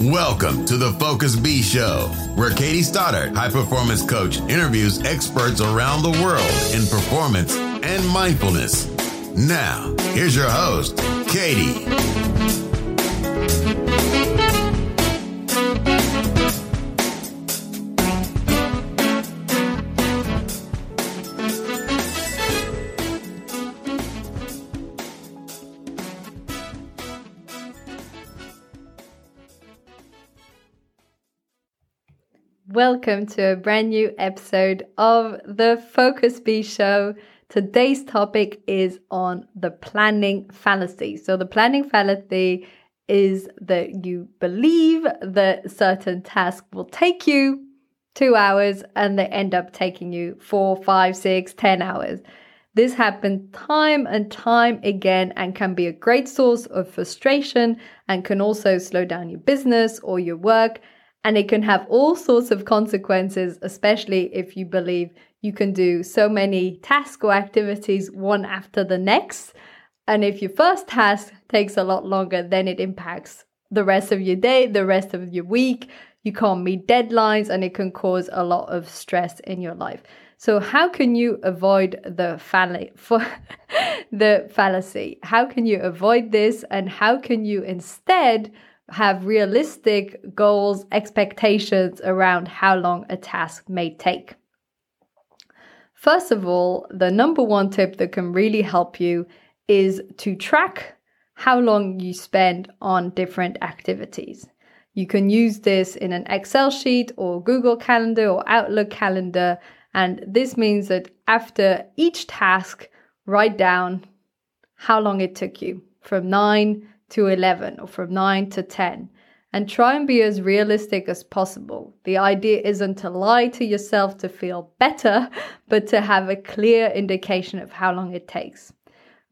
Welcome to the Focus Bee Show, where Katie Stoddart, high performance coach, interviews experts around the world in performance and mindfulness. Now, here's your host, Katie. Welcome to a brand new episode of the Focus Bee Show. Today's topic is on the planning fallacy. So, the planning fallacy is that you believe that certain task will take you two hours and they end up taking you four, five, six, ten hours. This happens time and time again and can be a great source of frustration and can also slow down your business or your work and it can have all sorts of consequences, especially if you believe you can do so many tasks or activities one after the next. And if your first task takes a lot longer, then it impacts the rest of your day, the rest of your week. You can't meet deadlines, and it can cause a lot of stress in your life. So, how can you avoid the fallacy? The fallacy, how can you avoid this, and how can you instead have realistic goals, expectations around how long a task may take. First of all, the number one tip that can really help you is to track how long you spend on different activities. You can use this in an Excel sheet or Google Calendar or Outlook Calendar. And this means that after each task, write down how long it took you from 9 to 11 or from 9 to 10 and try and be as realistic as possible. The idea isn't to lie to yourself to feel better, but to have a clear indication of how long it takes.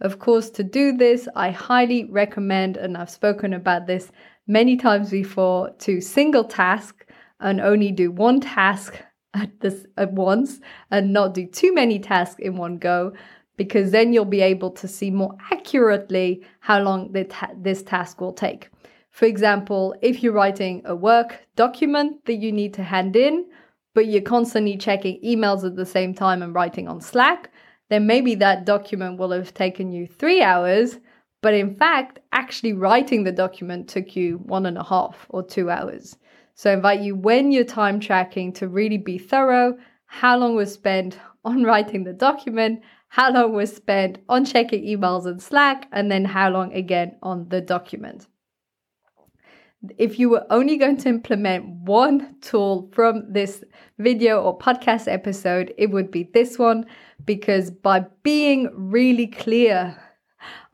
Of course, to do this, I highly recommend, and I've spoken about this many times before, to single task and only do one task at this at once and not do too many tasks in one go because then you'll be able to see more accurately how long this task will take. For example, if you're writing a work document that you need to hand in, but you're constantly checking emails at the same time and writing on Slack, then maybe that document will have taken you three hours, but in fact, actually writing the document took you one and a half or two hours. So I invite you when you're time tracking to really be thorough. How long was spent on writing the document? how long was spent on checking emails and Slack, and then how long again on the document. If you were only going to implement one tool from this video or podcast episode, it would be this one because by being really clear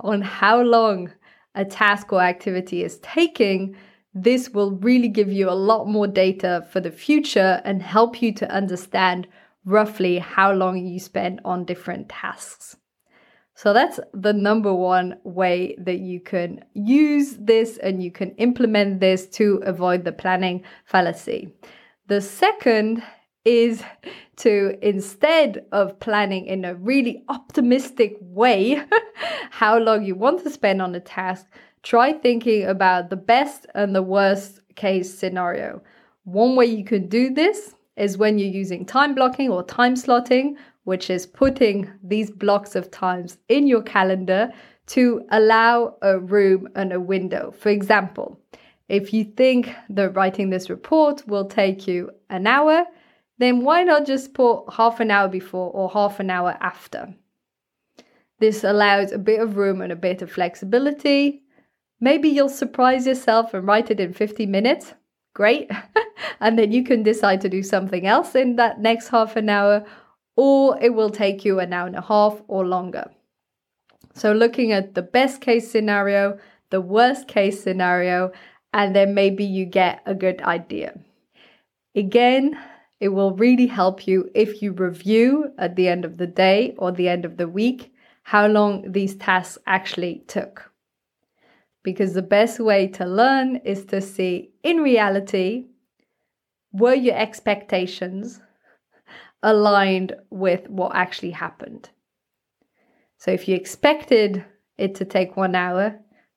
on how long a task or activity is taking, this will really give you a lot more data for the future and help you to understand roughly how long you spend on different tasks. So that's the number one way that you can use this and you can implement this to avoid the planning fallacy. The second is to instead of planning in a really optimistic way how long you want to spend on a task, try thinking about the best and the worst case scenario. One way you can do this is when you're using time blocking or time slotting, which is putting these blocks of times in your calendar to allow a room and a window. For example, if you think that writing this report will take you an hour, then why not just put half an hour before or half an hour after? This allows a bit of room and a bit of flexibility. Maybe you'll surprise yourself and write it in 50 minutes great. and then you can decide to do something else in that next half an hour, or it will take you an hour and a half or longer. So, looking at the best case scenario, the worst case scenario, and then maybe you get a good idea. Again, it will really help you if you review at the end of the day or the end of the week how long these tasks actually took because the best way to learn is to see in reality were your expectations aligned with what actually happened. So if you expected it to take one hour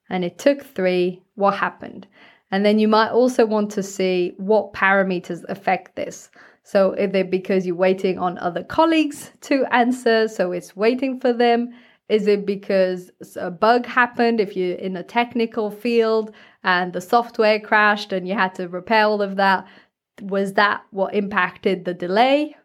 and it took three, what happened? And then you might also want to see what parameters affect this. So, is it because you're waiting on other colleagues to answer? So, it's waiting for them. Is it because a bug happened if you're in a technical field and the software crashed and you had to repair all of that? Was that what impacted the delay?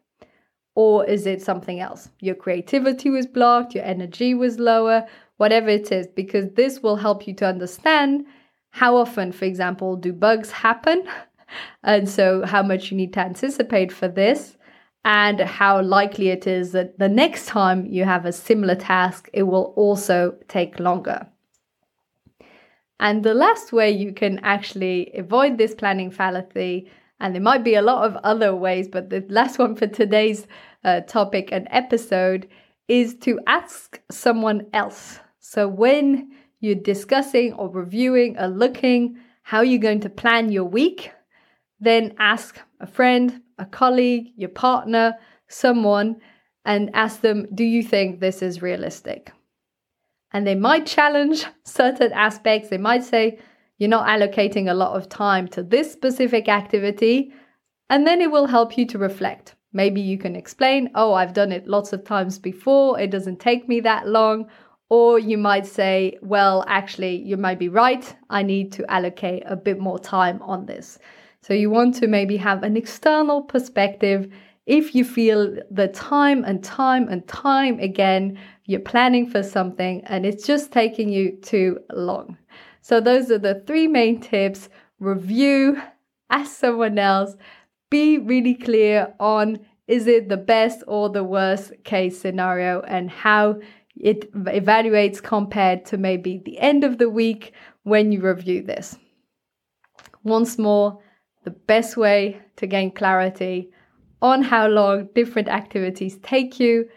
Or is it something else? Your creativity was blocked, your energy was lower, whatever it is, because this will help you to understand how often, for example, do bugs happen and so how much you need to anticipate for this and how likely it is that the next time you have a similar task, it will also take longer. And the last way you can actually avoid this planning fallacy, and there might be a lot of other ways, but the last one for today's uh, topic and episode is to ask someone else. So when you're discussing or reviewing or looking how you're going to plan your week, then ask a friend, a colleague, your partner, someone, and ask them, Do you think this is realistic? And they might challenge certain aspects. They might say, You're not allocating a lot of time to this specific activity. And then it will help you to reflect. Maybe you can explain, Oh, I've done it lots of times before. It doesn't take me that long. Or you might say, Well, actually, you might be right. I need to allocate a bit more time on this. So you want to maybe have an external perspective if you feel the time and time and time again you're planning for something and it's just taking you too long. So those are the three main tips. Review, ask someone else, be really clear on is it the best or the worst case scenario and how it evaluates compared to maybe the end of the week when you review this. Once more, the best way to gain clarity on how long different activities take you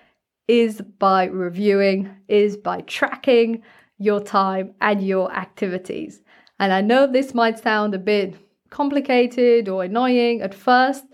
is by reviewing, is by tracking your time and your activities. And I know this might sound a bit complicated or annoying at first,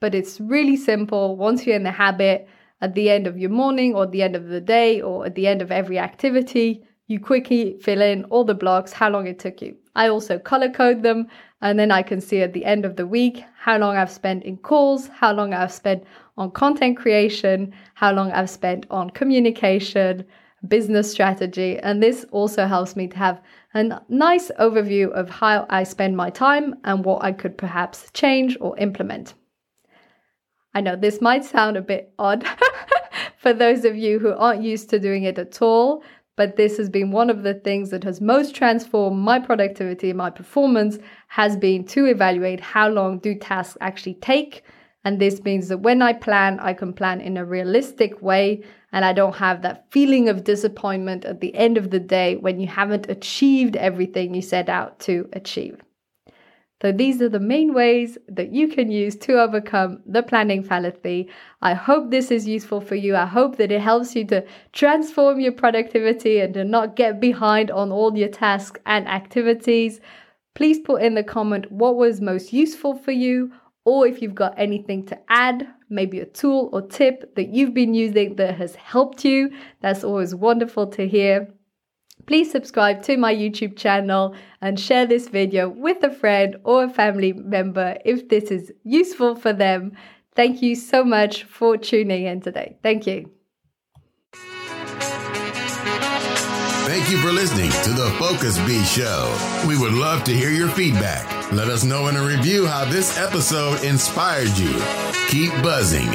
but it's really simple. Once you're in the habit, at the end of your morning or at the end of the day or at the end of every activity, you quickly fill in all the blocks, how long it took you. I also color code them and then I can see at the end of the week how long I've spent in calls, how long I've spent on content creation, how long I've spent on communication, business strategy. And this also helps me to have a nice overview of how I spend my time and what I could perhaps change or implement. I know this might sound a bit odd for those of you who aren't used to doing it at all, but this has been one of the things that has most transformed my productivity my performance has been to evaluate how long do tasks actually take. And this means that when i plan i can plan in a realistic way. And i don't have that feeling of disappointment at the end of the day when you haven't achieved everything you set out to achieve so these are the main ways that you can use to overcome the planning fallacy. I hope this is useful for you. I hope that it helps you to transform your productivity and to not get behind on all your tasks and activities. Please put in the comment what was most useful for you or if you've got anything to add, maybe a tool or tip that you've been using that has helped you. That's always wonderful to hear. Please subscribe to my YouTube channel and share this video with a friend or a family member if this is useful for them. Thank you so much for tuning in today. Thank you. Thank you for listening to the Focus Bee Show. We would love to hear your feedback. Let us know in a review how this episode inspired you. Keep buzzing